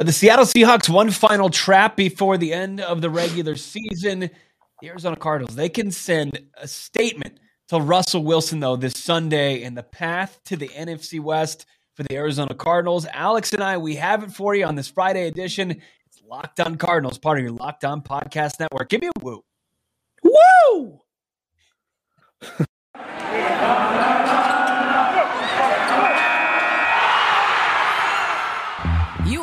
Uh, the Seattle Seahawks one final trap before the end of the regular season. The Arizona Cardinals, they can send a statement to Russell Wilson, though, this Sunday in the path to the NFC West for the Arizona Cardinals. Alex and I, we have it for you on this Friday edition. It's Locked On Cardinals, part of your Locked On Podcast Network. Give me a woo. Woo!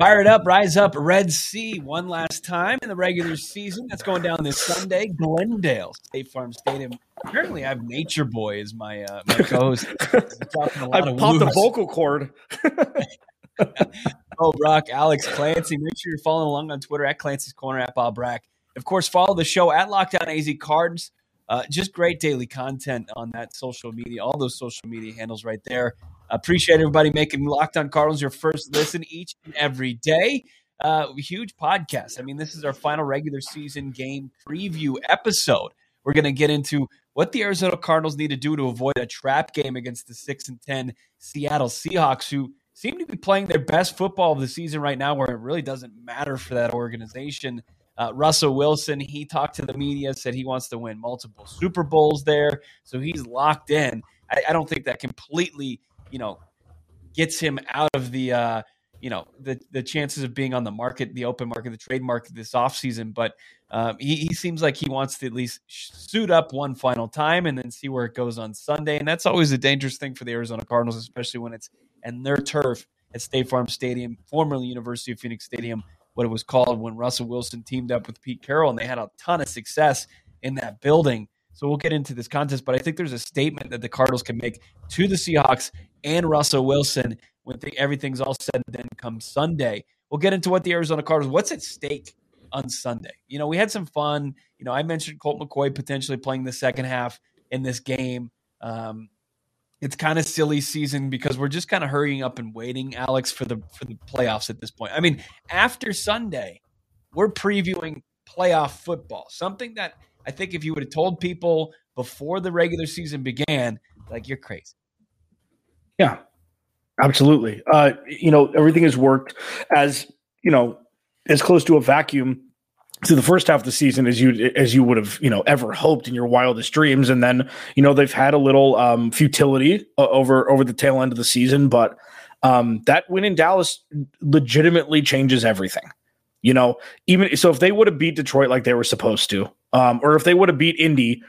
Fire it up, rise up, Red Sea one last time in the regular season. That's going down this Sunday. Glendale State Farm Stadium. Apparently, I have Nature Boy as my uh, my co-host. I popped the vocal cord. oh, Brock, Alex, Clancy. Make sure you're following along on Twitter at Clancy's Corner at Bo Brock. Of course, follow the show at Locked On AZ Cards. Uh, just great daily content on that social media, all those social media handles right there. Appreciate everybody making Locked On Cardinals your first listen each and every day. Uh, huge podcast. I mean, this is our final regular season game preview episode. We're going to get into what the Arizona Cardinals need to do to avoid a trap game against the six and ten Seattle Seahawks, who seem to be playing their best football of the season right now, where it really doesn't matter for that organization. Uh, Russell Wilson, he talked to the media, said he wants to win multiple Super Bowls there, so he's locked in. I, I don't think that completely you know, gets him out of the uh, you know the the chances of being on the market, the open market, the trade market this offseason. But um, he, he seems like he wants to at least suit up one final time and then see where it goes on Sunday. And that's always a dangerous thing for the Arizona Cardinals, especially when it's and their turf at State Farm Stadium, formerly University of Phoenix Stadium, what it was called when Russell Wilson teamed up with Pete Carroll, and they had a ton of success in that building. So we'll get into this contest, but I think there's a statement that the Cardinals can make to the Seahawks and Russell Wilson when th- everything's all said and done come Sunday. We'll get into what the Arizona Cardinals, what's at stake on Sunday. You know, we had some fun. You know, I mentioned Colt McCoy potentially playing the second half in this game. Um, it's kind of silly season because we're just kind of hurrying up and waiting, Alex, for the for the playoffs at this point. I mean, after Sunday, we're previewing playoff football, something that I think if you would have told people before the regular season began, like you're crazy. Yeah, absolutely. Uh, you know, everything has worked as you know as close to a vacuum to the first half of the season as you as you would have you know ever hoped in your wildest dreams, and then you know they've had a little um, futility uh, over over the tail end of the season, but um, that win in Dallas legitimately changes everything. You know, even so, if they would have beat Detroit like they were supposed to, um, or if they would have beat Indy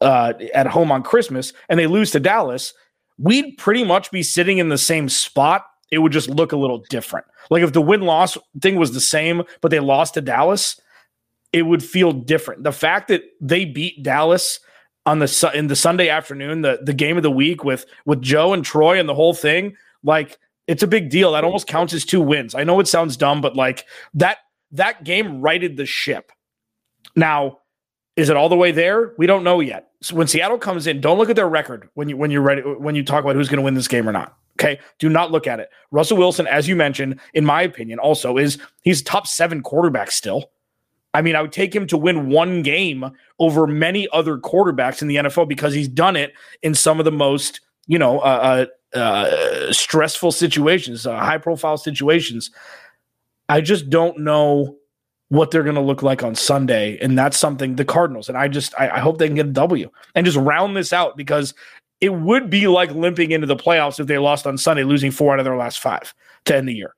uh, at home on Christmas and they lose to Dallas, we'd pretty much be sitting in the same spot. It would just look a little different. Like if the win loss thing was the same, but they lost to Dallas, it would feel different. The fact that they beat Dallas on the in the Sunday afternoon, the the game of the week with with Joe and Troy and the whole thing, like it's a big deal. That almost counts as two wins. I know it sounds dumb, but like that that game righted the ship. Now, is it all the way there? We don't know yet. So when Seattle comes in, don't look at their record when you when you're ready when you talk about who's going to win this game or not. Okay, do not look at it. Russell Wilson, as you mentioned, in my opinion, also is he's top seven quarterback still. I mean, I would take him to win one game over many other quarterbacks in the NFL because he's done it in some of the most you know uh, uh, uh, stressful situations, uh, high profile situations. I just don't know what they're going to look like on Sunday. And that's something the Cardinals. And I just, I, I, hope they can get a W and just round this out because it would be like limping into the playoffs if they lost on Sunday, losing four out of their last five to end the year.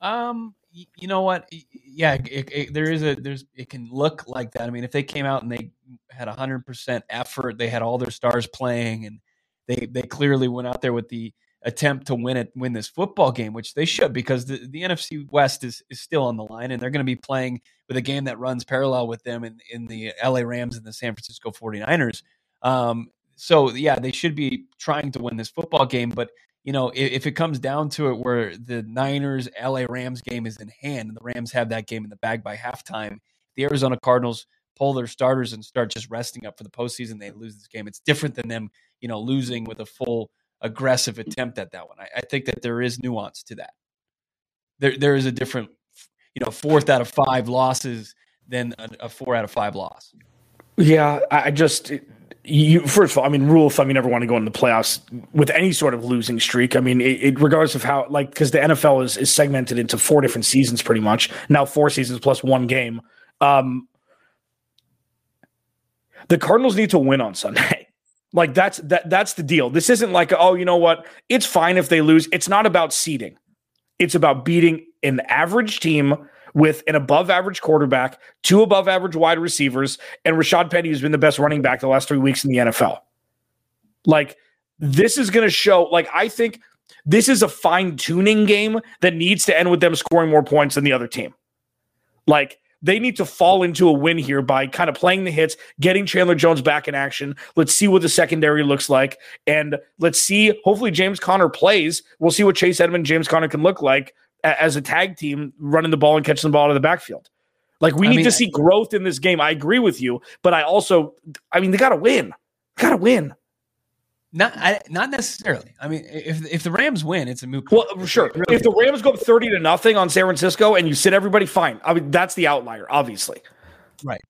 Um, you know what? Yeah, it, it, there is a there's it can look like that. I mean, if they came out and they had hundred percent effort, they had all their stars playing, and they they clearly went out there with the attempt to win it, win this football game, which they should because the, the NFC West is, is still on the line and they're going to be playing with a game that runs parallel with them in, in the LA Rams and the San Francisco 49ers. Um, so yeah, they should be trying to win this football game, but you know, if, if, it comes down to it where the Niners LA Rams game is in hand and the Rams have that game in the bag by halftime, the Arizona Cardinals pull their starters and start just resting up for the postseason, they lose this game. It's different than them, you know, losing with a full aggressive attempt at that one. I, I think that there is nuance to that. There there is a different, you know, fourth out of five losses than a, a four out of five loss. Yeah, I just you first of all, I mean, rule of thumb, you never want to go in the playoffs with any sort of losing streak. I mean, it, it regardless of how, like, because the NFL is, is segmented into four different seasons, pretty much now four seasons plus one game. Um, the Cardinals need to win on Sunday. Like that's that that's the deal. This isn't like oh, you know what? It's fine if they lose. It's not about seeding. It's about beating an average team with an above average quarterback, two above average wide receivers, and Rashad Penny, who's been the best running back the last three weeks in the NFL. Like, this is going to show, like, I think this is a fine tuning game that needs to end with them scoring more points than the other team. Like, they need to fall into a win here by kind of playing the hits, getting Chandler Jones back in action. Let's see what the secondary looks like. And let's see, hopefully, James Conner plays. We'll see what Chase Edmond, James Conner can look like as a tag team running the ball and catching the ball out of the backfield. Like we I need mean, to see growth in this game. I agree with you, but I also, I mean, they got to win. Got to win. Not, I, not necessarily. I mean, if if the Rams win, it's a moot. Well, sure. Really if the Rams go up thirty to nothing on San Francisco and you sit everybody, fine. I mean, that's the outlier, obviously. Right,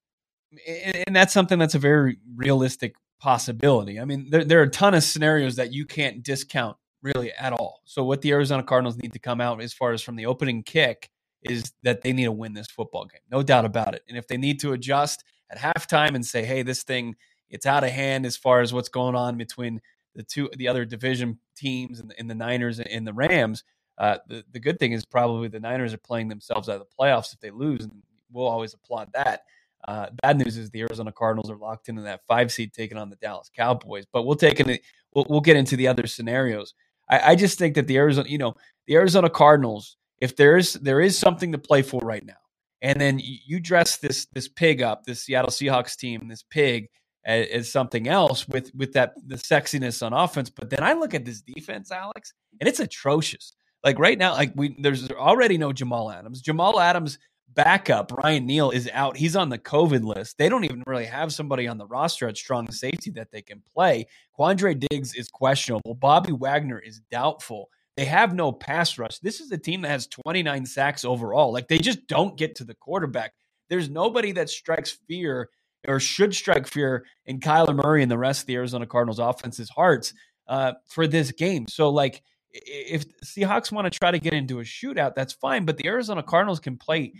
and, and that's something that's a very realistic possibility. I mean, there there are a ton of scenarios that you can't discount really at all. So what the Arizona Cardinals need to come out as far as from the opening kick is that they need to win this football game. No doubt about it. And if they need to adjust at halftime and say, "Hey, this thing it's out of hand as far as what's going on between the two the other division teams and the, and the Niners and the Rams," uh, the the good thing is probably the Niners are playing themselves out of the playoffs if they lose, and we'll always applaud that. Uh, bad news is the Arizona Cardinals are locked into that five seed, taking on the Dallas Cowboys. But we'll take it. We'll, we'll get into the other scenarios. I, I just think that the Arizona, you know, the Arizona Cardinals, if there is there is something to play for right now, and then you dress this this pig up, this Seattle Seahawks team, this pig as, as, something else with with that the sexiness on offense. But then I look at this defense, Alex, and it's atrocious. Like right now, like we there's already no Jamal Adams. Jamal Adams backup, Ryan Neal, is out. He's on the COVID list. They don't even really have somebody on the roster at strong safety that they can play. Quandre Diggs is questionable. Bobby Wagner is doubtful. They have no pass rush. This is a team that has 29 sacks overall. Like they just don't get to the quarterback. There's nobody that strikes fear or should strike fear in Kyler Murray and the rest of the Arizona Cardinals offense's hearts uh, for this game. So like if Seahawks want to try to get into a shootout, that's fine. But the Arizona Cardinals can play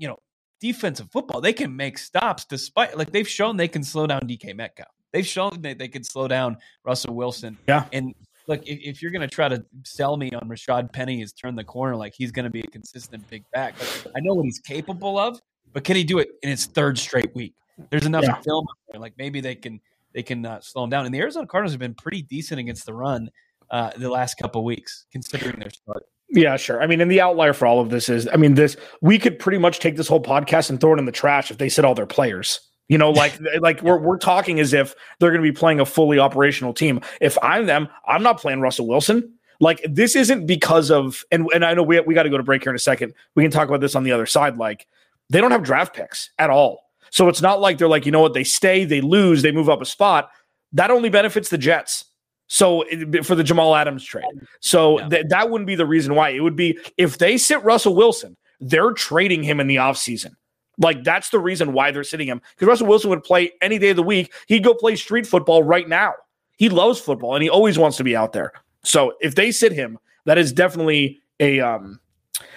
you know, defensive football. They can make stops despite like they've shown they can slow down DK Metcalf. They've shown that they can slow down Russell Wilson. Yeah. And look, if, if you're going to try to sell me on Rashad Penny has turned the corner, like he's going to be a consistent big back. Like, I know what he's capable of, but can he do it in his third straight week? There's enough yeah. film there. Like maybe they can they can uh, slow them down. And the Arizona Cardinals have been pretty decent against the run uh, the last couple weeks, considering their start. Yeah, sure. I mean, and the outlier for all of this is, I mean, this we could pretty much take this whole podcast and throw it in the trash if they said all their players. You know, like like we're we're talking as if they're going to be playing a fully operational team. If I'm them, I'm not playing Russell Wilson. Like this isn't because of and and I know we we got to go to break here in a second. We can talk about this on the other side. Like they don't have draft picks at all. So it's not like they're like, you know what, they stay, they lose, they move up a spot. That only benefits the Jets. So for the Jamal Adams trade. So yeah. th- that wouldn't be the reason why. It would be if they sit Russell Wilson, they're trading him in the offseason. Like that's the reason why they're sitting him. Because Russell Wilson would play any day of the week. He'd go play street football right now. He loves football and he always wants to be out there. So if they sit him, that is definitely a um,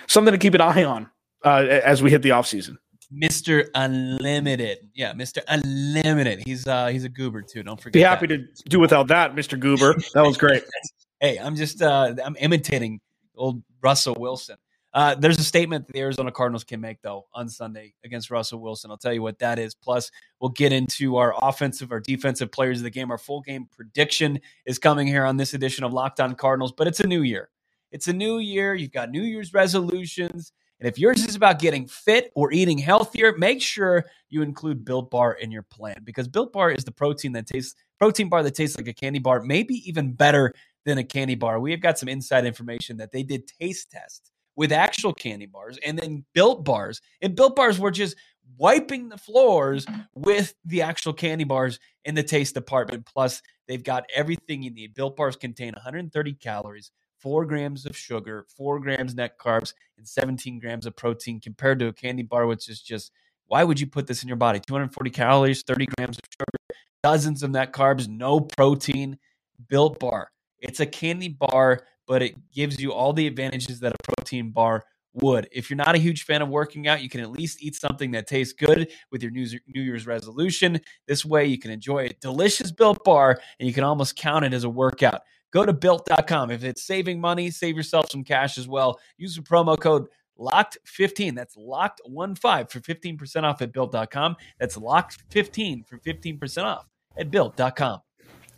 something to keep an eye on uh, as we hit the offseason. Mr. Unlimited. Yeah, Mr. Unlimited. He's uh he's a goober too. Don't forget. Be happy that. to do without that, Mr. Goober. That was great. hey, I'm just uh I'm imitating old Russell Wilson. Uh, there's a statement that the Arizona Cardinals can make though on Sunday against Russell Wilson. I'll tell you what that is. Plus, we'll get into our offensive, our defensive players of the game. Our full game prediction is coming here on this edition of Locked On Cardinals. But it's a new year. It's a new year. You've got New Year's resolutions. And if yours is about getting fit or eating healthier, make sure you include Built Bar in your plan because Built Bar is the protein that tastes protein bar that tastes like a candy bar, maybe even better than a candy bar. We have got some inside information that they did taste tests with actual candy bars and then built bars. And built bars were just wiping the floors with the actual candy bars in the taste department. Plus, they've got everything you need. Built bars contain 130 calories, four grams of sugar, four grams net carbs, and 17 grams of protein compared to a candy bar, which is just why would you put this in your body? 240 calories, 30 grams of sugar, dozens of net carbs, no protein. Built bar. It's a candy bar, but it gives you all the advantages that a protein bar would. If you're not a huge fan of working out, you can at least eat something that tastes good with your New Year's resolution. This way, you can enjoy a delicious built bar and you can almost count it as a workout. Go to built.com. If it's saving money, save yourself some cash as well. Use the promo code locked 15 that's locked 1 5 for 15% off at built.com that's locked 15 for 15% off at built.com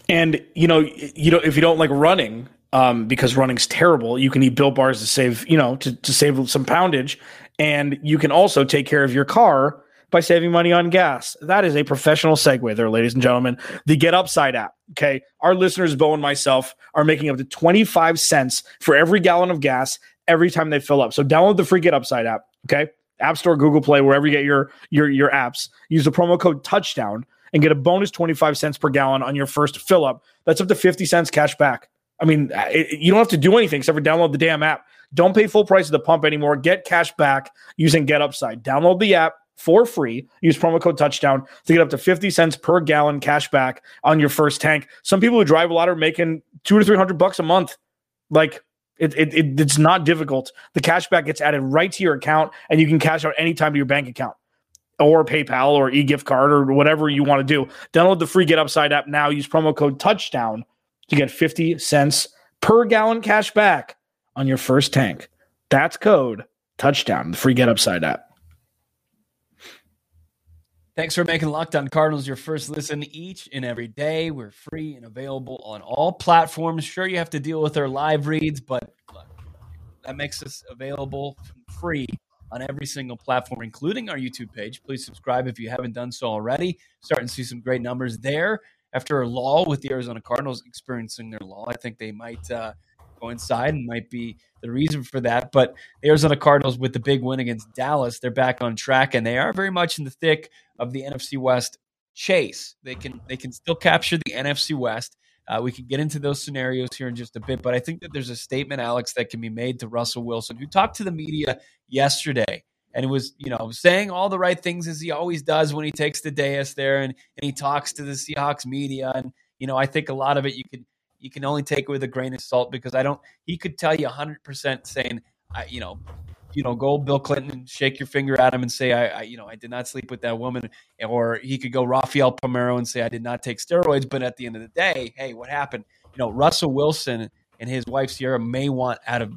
and you know you know if you don't like running um, because running's terrible. You can eat Built bars to save, you know, to, to save some poundage, and you can also take care of your car by saving money on gas. That is a professional segue there, ladies and gentlemen. The Get Upside app. Okay, our listeners, Bo and myself, are making up to twenty five cents for every gallon of gas every time they fill up. So download the free Get Upside app. Okay, App Store, Google Play, wherever you get your your your apps. Use the promo code Touchdown and get a bonus twenty five cents per gallon on your first fill up. That's up to fifty cents cash back. I mean, it, you don't have to do anything except for download the damn app. Don't pay full price at the pump anymore. Get cash back using Get Upside. Download the app for free. Use promo code touchdown to get up to 50 cents per gallon cash back on your first tank. Some people who drive a lot are making two to 300 bucks a month. Like, it, it, it, it's not difficult. The cash back gets added right to your account, and you can cash out anytime to your bank account or PayPal or e gift card or whatever you want to do. Download the free Get Upside app now. Use promo code touchdown to get 50 cents per gallon cash back on your first tank. That's code touchdown, the free Get Upside app. Thanks for making Locked On Cardinals your first listen each and every day. We're free and available on all platforms. Sure, you have to deal with our live reads, but look, that makes us available free on every single platform, including our YouTube page. Please subscribe if you haven't done so already. Starting to see some great numbers there after a lull with the Arizona Cardinals experiencing their lull. I think they might uh, coincide and might be the reason for that. But the Arizona Cardinals, with the big win against Dallas, they're back on track and they are very much in the thick of the NFC West chase. They can they can still capture the NFC West. Uh, we can get into those scenarios here in just a bit, but I think that there's a statement, Alex, that can be made to Russell Wilson, who talked to the media yesterday and was, you know, saying all the right things as he always does when he takes the dais there and, and he talks to the Seahawks media. And, you know, I think a lot of it you can you can only take it with a grain of salt because I don't he could tell you hundred percent saying, I, you know, you know, go Bill Clinton and shake your finger at him and say, I, I, you know, I did not sleep with that woman. Or he could go Rafael Palmeiro and say, I did not take steroids. But at the end of the day, hey, what happened? You know, Russell Wilson and his wife Ciara may want out of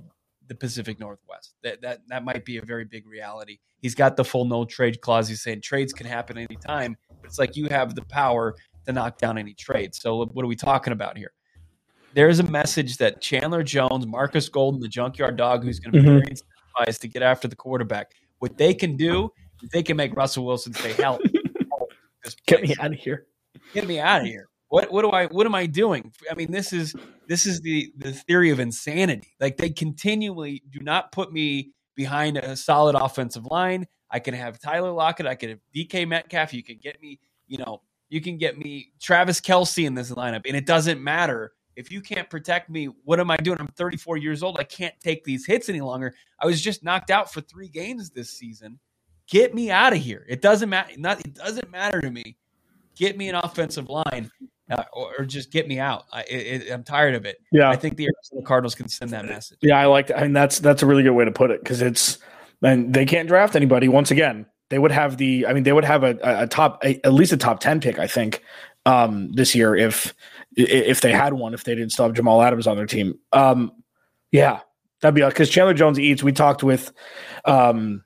the Pacific Northwest. That that that might be a very big reality. He's got the full no trade clause. He's saying trades can happen anytime. It's like you have the power to knock down any trade. So what are we talking about here? There's a message that Chandler Jones, Marcus Golden, the junkyard dog, who's going to be mm-hmm. very incentivized to get after the quarterback. What they can do is they can make Russell Wilson say, "Help, get me out of here! Get me out of here!" What what do I what am I doing? I mean, this is this is the the theory of insanity. Like they continually do not put me behind a solid offensive line. I can have Tyler Lockett. I can have DK Metcalf. You can get me, you know, you can get me Travis Kelce in this lineup, and it doesn't matter if you can't protect me. What am I doing? I'm 34 years old. I can't take these hits any longer. I was just knocked out for three games this season. Get me out of here. It doesn't matter. Not it doesn't matter to me. Get me an offensive line uh, or, or, just get me out. I, am tired of it. Yeah, I think the Arizona Cardinals can send that message. Yeah, I like. That. I mean, that's that's a really good way to put it because it's and they can't draft anybody. Once again, they would have the. I mean, they would have a, a top a, at least a top ten pick. I think um, this year if if they had one. If they didn't still have Jamal Adams on their team. Um, yeah, that'd be because Chandler Jones eats. We talked with. Um,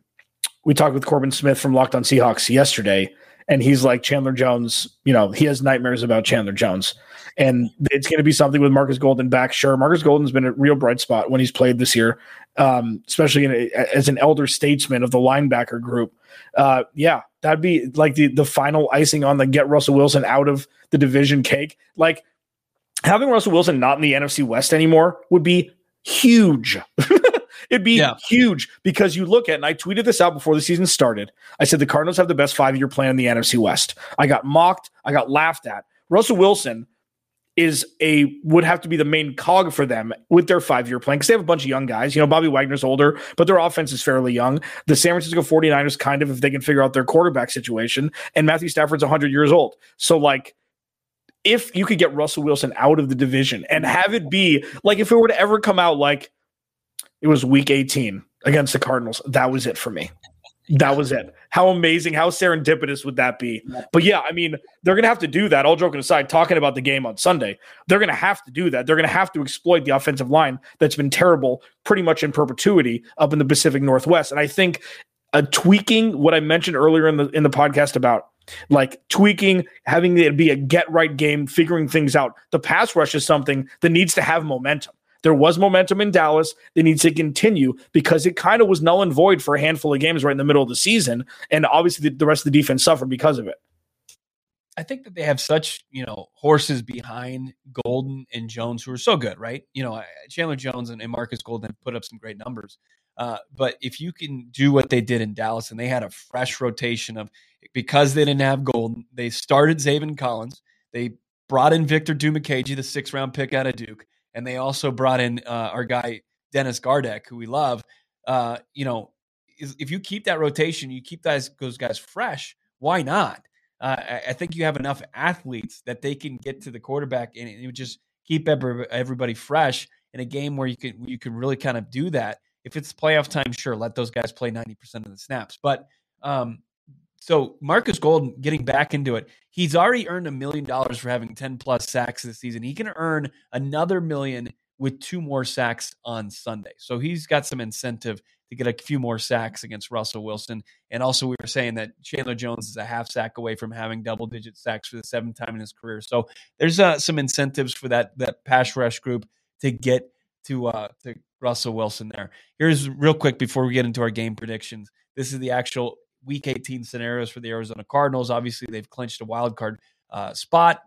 we talked with Corbin Smith from Locked On Seahawks yesterday, and he's like Chandler Jones. You know, he has nightmares about Chandler Jones, and it's going to be something with Marcus Golden back. Sure, Marcus Golden's been a real bright spot when he's played this year, um, especially a, as an elder statesman of the linebacker group. Uh, yeah, that'd be like the the final icing on the get Russell Wilson out of the division cake. Like having Russell Wilson not in the NFC West anymore would be huge. It'd be yeah. huge because you look at, and I tweeted this out before the season started. I said the Cardinals have the best five year plan in the NFC West. I got mocked, I got laughed at. Russell Wilson is a would have to be the main cog for them with their five year plan because they have a bunch of young guys. You know, Bobby Wagner's older, but their offense is fairly young. The San Francisco 49ers kind of if they can figure out their quarterback situation, and Matthew Stafford's 100 years old. So like if you could get Russell Wilson out of the division and have it be like if it were to ever come out like it was week 18 against the Cardinals, that was it for me. That was it. How amazing, how serendipitous would that be? But yeah, I mean, they're going to have to do that. All joking aside, talking about the game on Sunday, they're going to have to do that. They're going to have to exploit the offensive line that's been terrible pretty much in perpetuity up in the Pacific Northwest. And I think uh, tweaking what I mentioned earlier in the in the podcast about like tweaking, having it be a get right game, figuring things out. The pass rush is something that needs to have momentum. There was momentum in Dallas. They need to continue because it kind of was null and void for a handful of games right in the middle of the season. And obviously, the, the rest of the defense suffered because of it. I think that they have such, you know, horses behind Golden and Jones who are so good, right? You know, Chandler Jones and, Marcus Golden have put up some great numbers. Uh, but if you can do what they did in Dallas and they had a fresh rotation of because they didn't have Golden, they started Zaven Collins. They brought in Victor Dimukeje, the six round pick out of Duke and they also brought in uh, our guy Dennis Gardeck, who we love. Uh, you know, if you keep that rotation, you keep those those guys fresh. Why not? Uh, I think you have enough athletes that they can get to the quarterback and it would just keep everybody fresh in a game where you can you can really kind of do that. If it's playoff time, sure, let those guys play ninety percent of the snaps. But um, so Marcus Golden getting back into it, he's already earned a million dollars for having 10 plus sacks this season. He can earn another million with two more sacks on Sunday. So he's got some incentive to get a few more sacks against Russell Wilson. And also, we were saying that Chandler Jones is a half sack away from having double digit sacks for the seventh time in his career. So there's uh, some incentives for that that pass rush group to get to uh, to Russell Wilson there. Here's real quick before we get into our game predictions. This is the actual Week 18 scenarios for the Arizona Cardinals. Obviously, they've clinched a wild card uh, spot.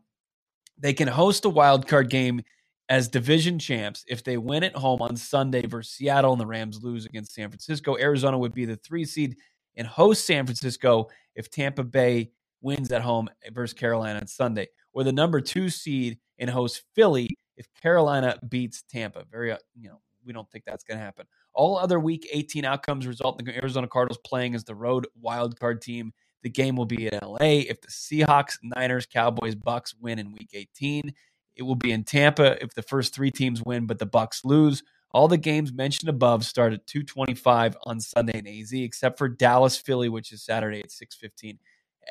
They can host a wild card game as division champs if they win at home on Sunday versus Seattle and the Rams lose against San Francisco. Arizona would be the three seed and host San Francisco if Tampa Bay wins at home versus Carolina on Sunday, or the number two seed and host Philly if Carolina beats Tampa. Very, uh, you know, we don't think that's going to happen. All other Week 18 outcomes result in the Arizona Cardinals playing as the road wild card team. The game will be in LA. If the Seahawks, Niners, Cowboys, Bucks win in Week 18, it will be in Tampa if the first three teams win, but the Bucks lose. All the games mentioned above start at 225 on Sunday in AZ, except for Dallas, Philly, which is Saturday at 615.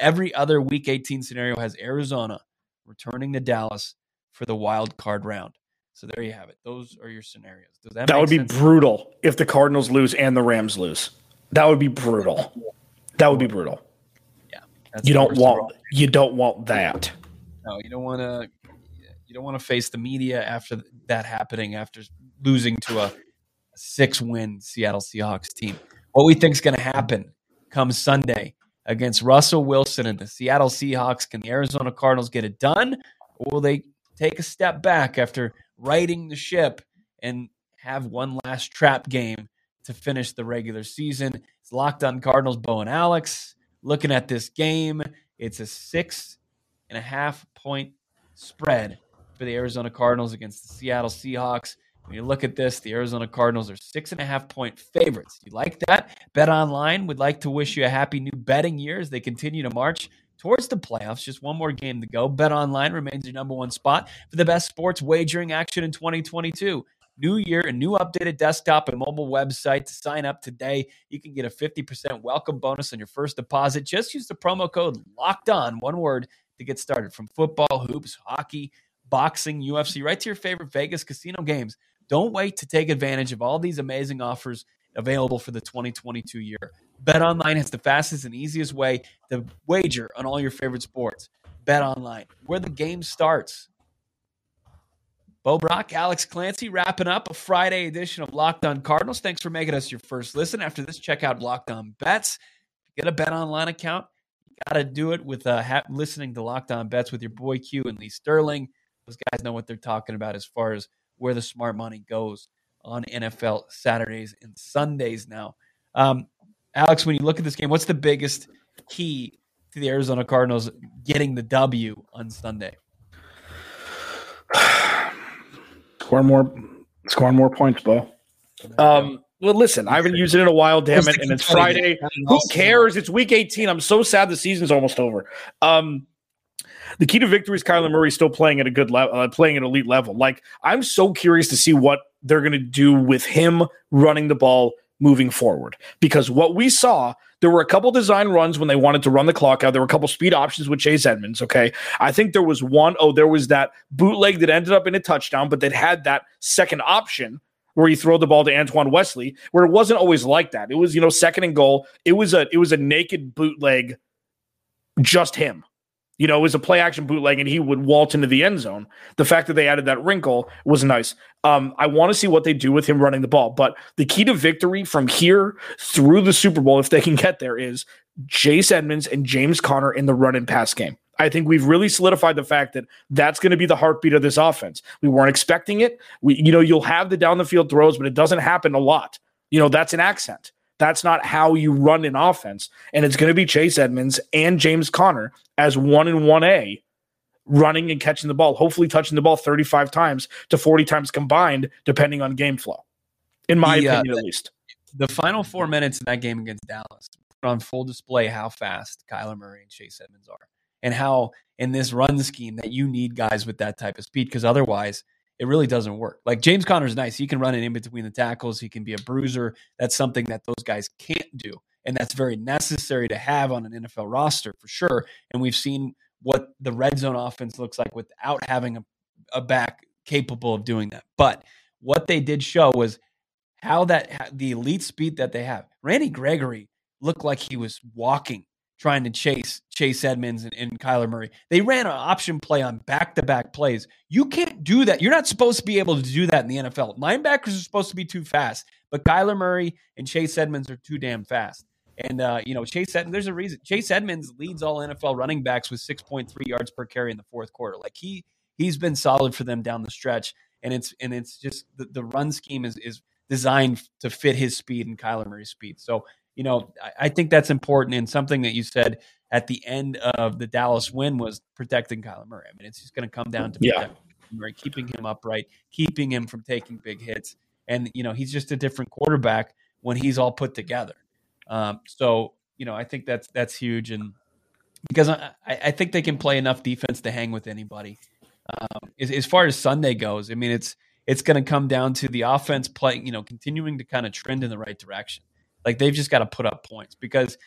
Every other Week 18 scenario has Arizona returning to Dallas for the wild card round. So there you have it. Those are your scenarios. Does that that would be brutal if the Cardinals lose and the Rams lose. That would be brutal. That would be brutal. Yeah, you don't want you don't want that. No, you don't want to. You don't want to face the media after that happening after losing to a six-win Seattle Seahawks team. What we think is going to happen come Sunday against Russell Wilson and the Seattle Seahawks? Can the Arizona Cardinals get it done, or will they take a step back after righting the ship and have one last trap game to finish the regular season. It's locked on Cardinals, Bo and Alex. Looking at this game, it's a six and a half point spread for the Arizona Cardinals against the Seattle Seahawks. When you look at this, the Arizona Cardinals are six and a half point favorites. You like that? Bet Online would like to wish you a happy new betting year as they continue to march towards the playoffs. Just one more game to go. Bet Online remains your number one spot for the best sports wagering action in 2022. New year, a new updated desktop and mobile website to sign up today. You can get a 50% welcome bonus on your first deposit. Just use the promo code locked on, one word, to get started from football, hoops, hockey, boxing, UFC, right to your favorite Vegas casino games. Don't wait to take advantage of all these amazing offers available for the 2022 year. Bet Online has the fastest and easiest way to wager on all your favorite sports. Bet Online, where the game starts. Bo Brock, Alex Clancy, wrapping up a Friday edition of Locked On Cardinals. Thanks for making us your first listen. After this, check out Locked On Bets. Get a Bet Online account. You got to do it with uh, ha- listening to Locked On Bets with your boy Q and Lee Sterling. Those guys know what they're talking about as far as where the smart money goes on NFL Saturdays and Sundays now. Um, Alex, when you look at this game, what's the biggest key to the Arizona Cardinals getting the W on Sunday? Scoring more, scoring more points, Bo. Um, well, listen, I haven't used it in a while, damn it, and it's Friday. Who cares? It's week 18. I'm so sad the season's almost over. Um, the key to victory is Kyler Murray still playing at a good level, uh, playing at elite level. Like I'm so curious to see what they're going to do with him running the ball moving forward. Because what we saw, there were a couple design runs when they wanted to run the clock out. There were a couple speed options with Chase Edmonds. Okay. I think there was one, oh, there was that bootleg that ended up in a touchdown, but that had that second option where you throw the ball to Antoine Wesley, where it wasn't always like that. It was, you know, second and goal. It was a it was a naked bootleg, just him. You know, it was a play action bootleg and he would waltz into the end zone. The fact that they added that wrinkle was nice. Um, I want to see what they do with him running the ball. But the key to victory from here through the Super Bowl, if they can get there, is Chase Edmonds and James Conner in the run and pass game. I think we've really solidified the fact that that's going to be the heartbeat of this offense. We weren't expecting it. We, you know, you'll have the down the field throws, but it doesn't happen a lot. You know, that's an accent. That's not how you run an offense. And it's going to be Chase Edmonds and James Conner as one and one A running and catching the ball, hopefully touching the ball 35 times to 40 times combined, depending on game flow, in my the, opinion, uh, at least. The final four minutes in that game against Dallas put on full display how fast Kyler Murray and Chase Edmonds are, and how in this run scheme that you need guys with that type of speed because otherwise it really doesn't work. Like James Conner's nice. He can run it in between the tackles. He can be a bruiser. That's something that those guys can't do. And that's very necessary to have on an NFL roster for sure. And we've seen what the red zone offense looks like without having a, a back capable of doing that. But what they did show was how that the elite speed that they have. Randy Gregory looked like he was walking trying to chase Chase Edmonds and, and Kyler Murray. They ran an option play on back to back plays. You can't do that. You're not supposed to be able to do that in the NFL. Linebackers are supposed to be too fast, but Kyler Murray and Chase Edmonds are too damn fast. And uh, you know, Chase Edmonds, there's a reason. Chase Edmonds leads all NFL running backs with 6.3 yards per carry in the fourth quarter. Like he he's been solid for them down the stretch. And it's and it's just the, the run scheme is is designed to fit his speed and Kyler Murray's speed. So you know, I, I think that's important. And something that you said at the end of the Dallas win was protecting Kyler Murray. I mean, it's just going to come down to yeah. Murray, keeping him upright, keeping him from taking big hits. And, you know, he's just a different quarterback when he's all put together. Um, so, you know, I think that's that's huge. And because I, I think they can play enough defense to hang with anybody. Um, as, as far as Sunday goes, I mean, it's it's going to come down to the offense playing, you know, continuing to kind of trend in the right direction. Like they've just got to put up points because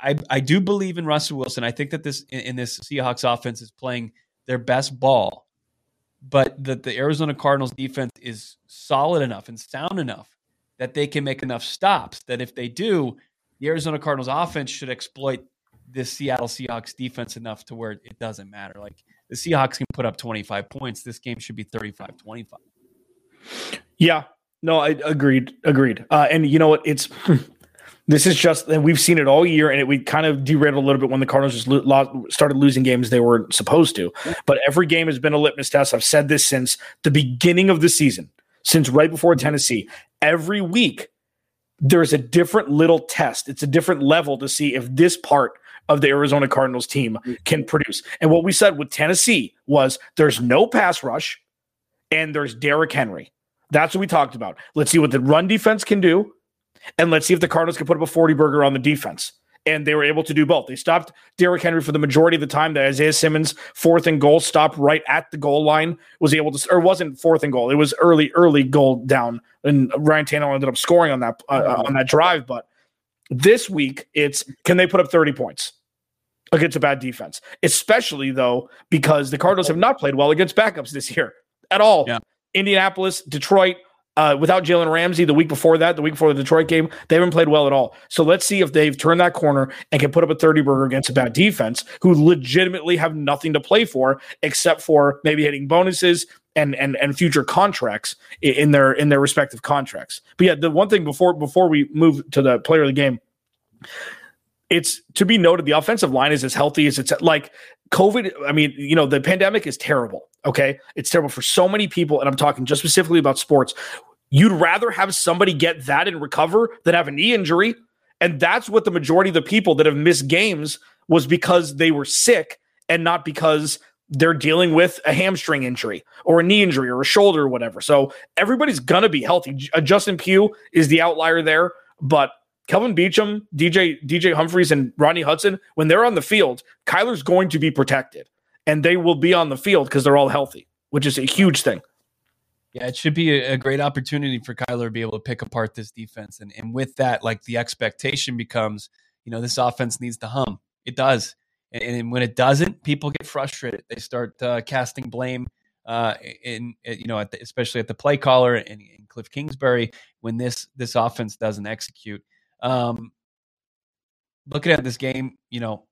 I I do believe in Russell Wilson. I think that this in, in this Seahawks offense is playing their best ball, but that the Arizona Cardinals defense is solid enough and sound enough that they can make enough stops. That if they do, the Arizona Cardinals offense should exploit this Seattle Seahawks defense enough to where it doesn't matter. Like the Seahawks can put up 25 points. This game should be 35 25. Yeah, no, I agreed. Agreed. Uh, and you know what? It's this is just and we've seen it all year, and it, we kind of derailed a little bit when the Cardinals just lo- lo- started losing games they weren't supposed to. But every game has been a litmus test. I've said this since the beginning of the season, since right before Tennessee. Every week, there's a different little test. It's a different level to see if this part of the Arizona Cardinals team can produce. And what we said with Tennessee was there's no pass rush and there's Derrick Henry. That's what we talked about. Let's see what the run defense can do, and let's see if the Cardinals can put up a 40 burger on the defense. And they were able to do both. They stopped Derrick Henry for the majority of the time. That Isaiah Simmons, fourth and goal, stopped right at the goal line, was able to, or wasn't fourth and goal. It was early, early goal down, and Ryan Tannehill ended up scoring on that uh, on that drive. But this week, it's can they put up 30 points? against a bad defense, especially though because the Cardinals have not played well against backups this year at all. Yeah. Indianapolis, Detroit, uh, without Jalen Ramsey the week before that, the week before the Detroit game, they haven't played well at all. So let's see if they've turned that corner and can put up a 30 burger against a bad defense who legitimately have nothing to play for except for maybe hitting bonuses and and and future contracts in their in their respective contracts. But yeah, the one thing before before we move to the player of the game, it's to be noted the offensive line is as healthy as it's like COVID. I mean, you know, the pandemic is terrible Okay. It's terrible for so many people. And I'm talking just specifically about sports. You'd rather have somebody get that and recover than have a knee injury. And that's what the majority of the people that have missed games was because they were sick and not because they're dealing with a hamstring injury or a knee injury or a shoulder or whatever. So everybody's going to be healthy. Uh, Justin Pugh is the outlier there, but Kelvin Beachum, DJ DJ Humphries, and Rodney Hudson, when they're on the field, Kyler's going to be protected, and they will be on the field because they're all healthy, which is a huge thing. Yeah, it should be a, a, great opportunity for Kyler to be able to pick apart this defense, and and with that, like the expectation becomes, you know, this offense needs to hum. It does, and, and when it doesn't, people get frustrated. They start uh, casting blame, uh, in, in you know, at the, especially at the play caller and, and Cliff Kingsbury when this this offense doesn't execute. Um, looking at this game, you know,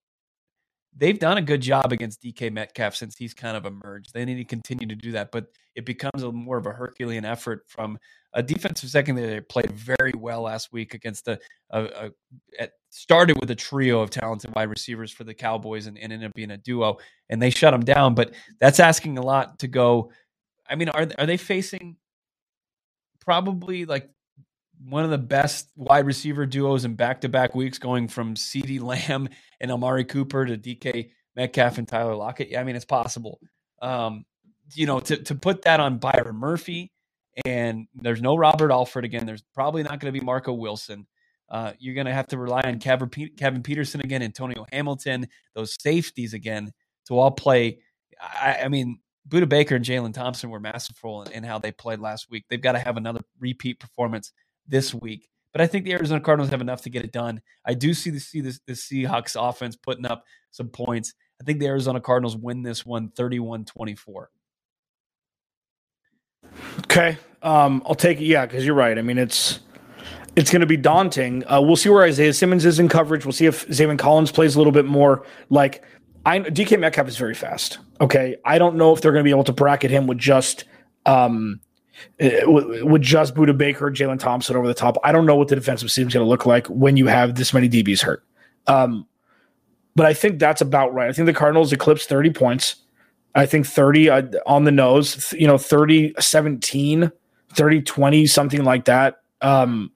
they've done a good job against DK Metcalf since he's kind of emerged. They need to continue to do that, but it becomes a more of a Herculean effort from a defensive secondary that played very well last week against a, a, a started with a trio of talented wide receivers for the Cowboys and, and ended up being a duo, and they shut them down. But that's asking a lot to go. I mean, are are they facing probably like one of the best wide receiver duos in back to back weeks, going from CeeDee Lamb and Amari Cooper to DK Metcalf and Tyler Lockett. Yeah, I mean, it's possible. Um, you know, to, to put that on Byron Murphy, and there's no Robert Alford again. There's probably not going to be Marco Wilson. Uh, you're going to have to rely on Kevin Peterson again, Antonio Hamilton, those safeties again to all play. I, I mean, Budda Baker and Jalen Thompson were masterful in, in, how they played last week. They've got to have another repeat performance this week. But I think the Arizona Cardinals have enough to get it done. I do see the see the, the Seahawks offense putting up some points. I think the Arizona Cardinals win this one 31-24. Okay. Um, I'll take it. Yeah, because you're right. I mean, it's it's going to be daunting. Uh, we'll see where Isaiah Simmons is in coverage. We'll see if Zaven Collins plays a little bit more. Like, I DK Metcalf is very fast. Okay, I don't know if they're going to be able to bracket him with just um, with just Budda Baker, Jalen Thompson over the top. I don't know what the defensive scheme is going to look like when you have this many DBs hurt. Um, but I think that's about right. I think the Cardinals eclipsed 30 points. I think 30 uh, on the nose, you know, 30 17, 30 20, something like that. Um,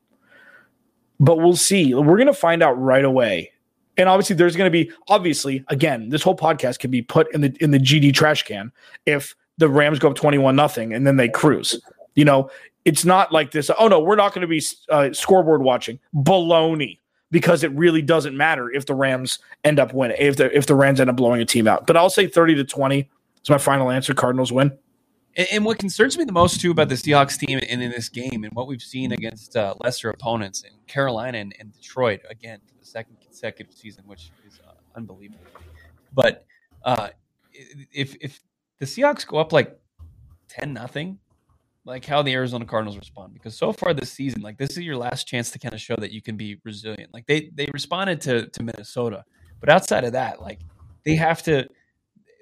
but we'll see. We're going to find out right away. And obviously, there's going to be obviously again, this whole podcast can be put in the in the GD trash can if the Rams go up 21 nothing and then they cruise. You know, it's not like this. Oh no, we're not going to be uh, scoreboard watching. Baloney, because it really doesn't matter if the Rams end up winning, if the if the Rams end up blowing a team out. But I'll say 30 to 20 is my final answer. Cardinals win. And, and what concerns me the most too about the Seahawks team and in this game and what we've seen against uh, lesser opponents in Carolina and, and, Detroit again for the second consecutive season, which is uh, unbelievable. But uh, if if the Seahawks go up like 10 nothing, like how the Arizona Cardinals respond because so far this season, like this is your last chance to kind of show that you can be resilient. Like they they responded to to Minnesota, but outside of that, like they have to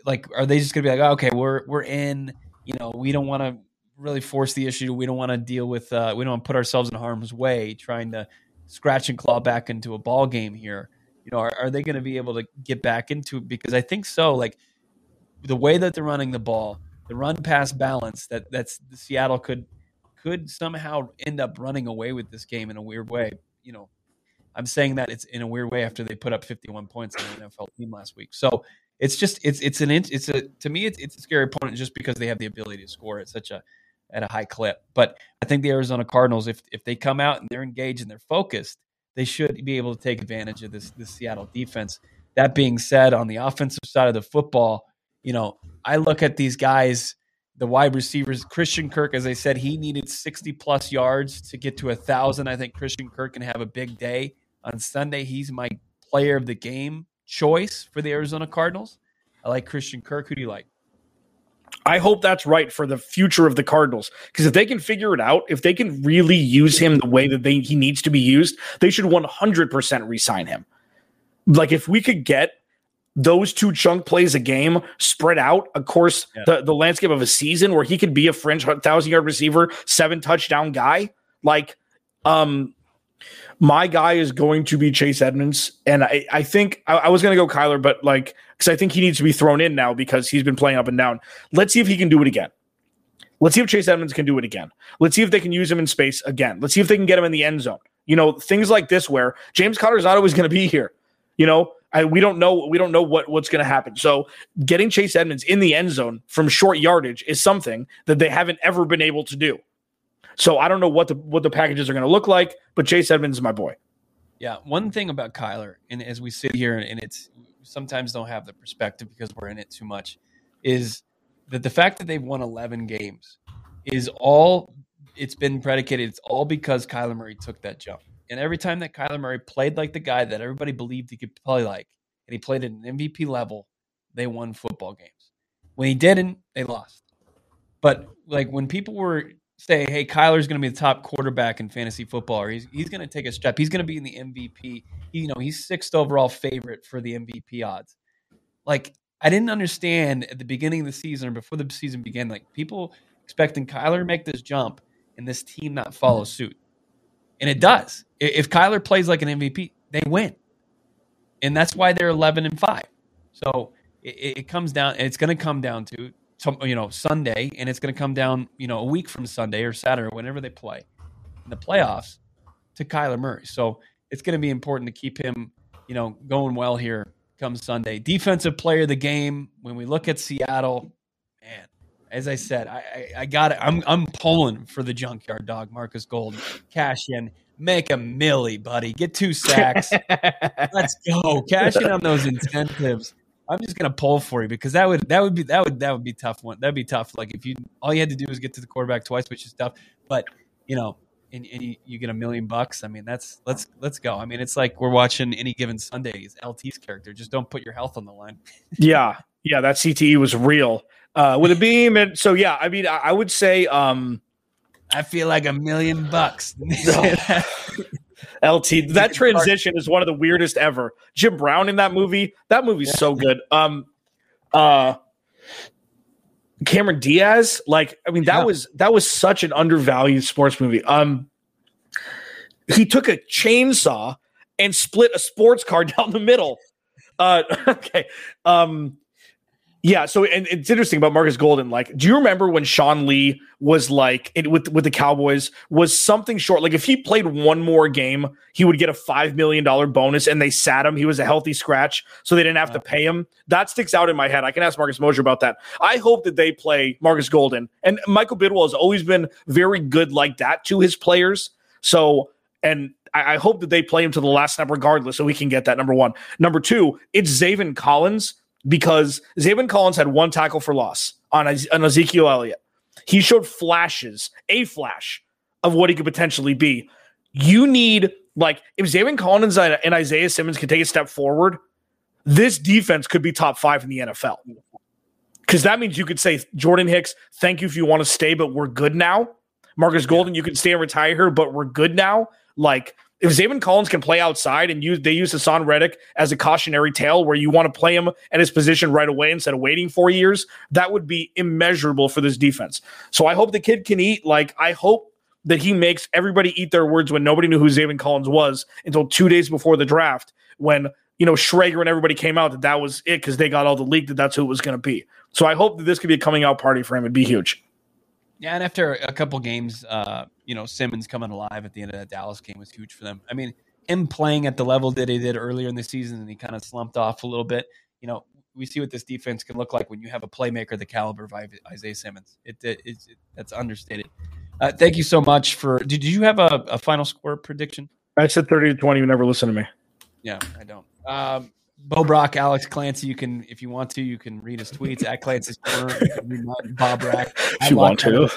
like are they just going to be like, oh, "Okay, we're we're in, you know, we don't want to really force the issue. We don't want to deal with uh we don't want to put ourselves in harm's way trying to scratch and claw back into a ball game here." You know, are, are they going to be able to get back into it because I think so like the way that they're running the ball, the run pass balance that that's Seattle could could somehow end up running away with this game in a weird way. You know, I'm saying that it's in a weird way after they put up 51 points in the NFL team last week. So it's just it's it's an it's a to me it's, it's a scary opponent just because they have the ability to score at such a at a high clip. But I think the Arizona Cardinals, if if they come out and they're engaged and they're focused, they should be able to take advantage of this this Seattle defense. That being said, on the offensive side of the football, you know, I look at these guys, the wide receivers, Christian Kirk, as I said, he needed 60 plus yards to get to a thousand. I think Christian Kirk can have a big day on Sunday. He's my player of the game choice for the Arizona Cardinals. I like Christian Kirk. Who do you like? I hope that's right for the future of the Cardinals. Because if they can figure it out, if they can really use him the way that they, he needs to be used, they should 100% resign him. Like if we could get those two chunk plays a game spread out, of course, yeah. the, the landscape of a season where he could be a fringe thousand yard receiver, seven touchdown guy. Like, um, my guy is going to be Chase Edmonds. And I, I think I, I was going to go Kyler, but like, because I think he needs to be thrown in now because he's been playing up and down. Let's see if he can do it again. Let's see if Chase Edmonds can do it again. Let's see if they can use him in space again. Let's see if they can get him in the end zone. You know, things like this where James Conner's not always going to be here. You know, I, we don't know we don't know what what's going to happen. So getting Chase Edmonds in the end zone from short yardage is something that they haven't ever been able to do. So I don't know what the what the packages are going to look like, but Chase Edmonds is my boy. Yeah, one thing about Kyler, and as we sit here, and it's sometimes don't have the perspective because we're in it too much, is that the fact that they've won 11 games is all it's been predicated. It's all because Kyler Murray took that jump. And every time that Kyler Murray played like the guy that everybody believed he could play like, and he played at an MVP level, they won football games. When he didn't, they lost. But like when people were say, "Hey, Kyler's going to be the top quarterback in fantasy football," or he's he's going to take a step, he's going to be in the MVP. You know, he's sixth overall favorite for the MVP odds. Like I didn't understand at the beginning of the season or before the season began, like people expecting Kyler to make this jump and this team not follow suit. And it does. If Kyler plays like an MVP, they win. And that's why they're 11 and 5. So it, it comes down, it's going to come down to, you know, Sunday, and it's going to come down, you know, a week from Sunday or Saturday, whenever they play in the playoffs to Kyler Murray. So it's going to be important to keep him, you know, going well here come Sunday. Defensive player of the game. When we look at Seattle, man, as I said, I, I, I got it. I'm I'm pulling for the junkyard dog, Marcus Golden. Cash in, make a millie, buddy. Get two sacks. Let's go. Cash in on those incentives. I'm just gonna pull for you because that would that would be that would that would be tough one. That'd be tough. Like if you all you had to do was get to the quarterback twice, which is tough. But you know, and, and you, you, get a million bucks. I mean, that's let's let's go. I mean, it's like we're watching any given Sundays. LT's character. Just don't put your health on the line. yeah, yeah, that CTE was real uh, with a beam, and so yeah. I mean, I, I would say, um, I feel like a million bucks. LT, that transition is one of the weirdest ever. Jim Brown in that movie. That movie's so good. Um, uh, Cameron Diaz, like I mean, that yeah. was that was such an undervalued sports movie. Um, he took a chainsaw and split a sports car down the middle. Uh, okay. Um, yeah, so and it's interesting about Marcus Golden. Like, do you remember when Sean Lee was like it, with with the Cowboys was something short? Like, if he played one more game, he would get a five million dollar bonus, and they sat him. He was a healthy scratch, so they didn't have to pay him. That sticks out in my head. I can ask Marcus Mosher about that. I hope that they play Marcus Golden, and Michael Bidwill has always been very good like that to his players. So, and I, I hope that they play him to the last snap regardless, so we can get that. Number one, number two, it's Zaven Collins because Zaven Collins had one tackle for loss on, on Ezekiel Elliott. He showed flashes, a flash of what he could potentially be. You need, like, if Zaven Collins and Isaiah Simmons can take a step forward, this defense could be top five in the NFL. Because that means you could say, Jordan Hicks, thank you if you want to stay, but we're good now. Marcus Golden, you can stay and retire here, but we're good now. Like, if Zaven Collins can play outside and use they use Haason Reddick as a cautionary tale where you want to play him at his position right away instead of waiting four years, that would be immeasurable for this defense. So I hope the kid can eat. Like I hope that he makes everybody eat their words when nobody knew who Zaven Collins was until two days before the draft when you know Schrager and everybody came out that that was it because they got all the leak that that's who it was going to be. So I hope that this could be a coming out party for him. It'd be huge. Yeah, and after a couple games, uh, you know, Simmons coming alive at the end of that Dallas game was huge for them. I mean, him playing at the level that he did earlier in the season, and he kind of slumped off a little bit. You know, we see what this defense can look like when you have a playmaker the caliber of Isaiah Simmons. It, it, it that's understated. Uh, thank you so much for. Did you have a, a, final score prediction? I said thirty to twenty. You never listen to me. Yeah, I don't. Um, Bo Brock, Alex Clancy. You can, if you want to, you can read his tweets at Clancy's Corner. You can read Bo Brock. If you want to.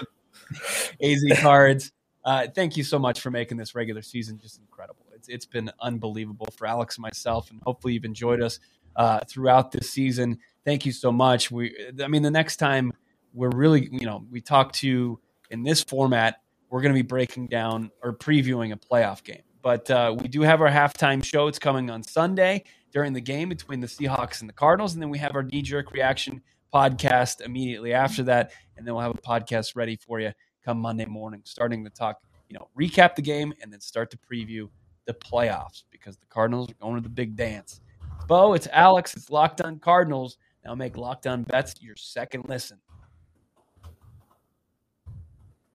AZ Cards. Uh, thank you so much for making this regular season just incredible. It's it's been unbelievable for Alex and myself, and hopefully you've enjoyed us uh, throughout this season. Thank you so much. We, I mean, the next time we're really, you know, we talk to in this format, we're going to be breaking down or previewing a playoff game. But uh, we do have our halftime show. It's coming on Sunday during the game between the Seahawks and the Cardinals. And then we have our knee jerk reaction podcast immediately after that. And then we'll have a podcast ready for you come Monday morning, starting to talk, you know, recap the game and then start to preview the playoffs because the Cardinals are going to the big dance. Bo, it's Alex. It's Locked On Cardinals. Now make Locked On Bets your second listen.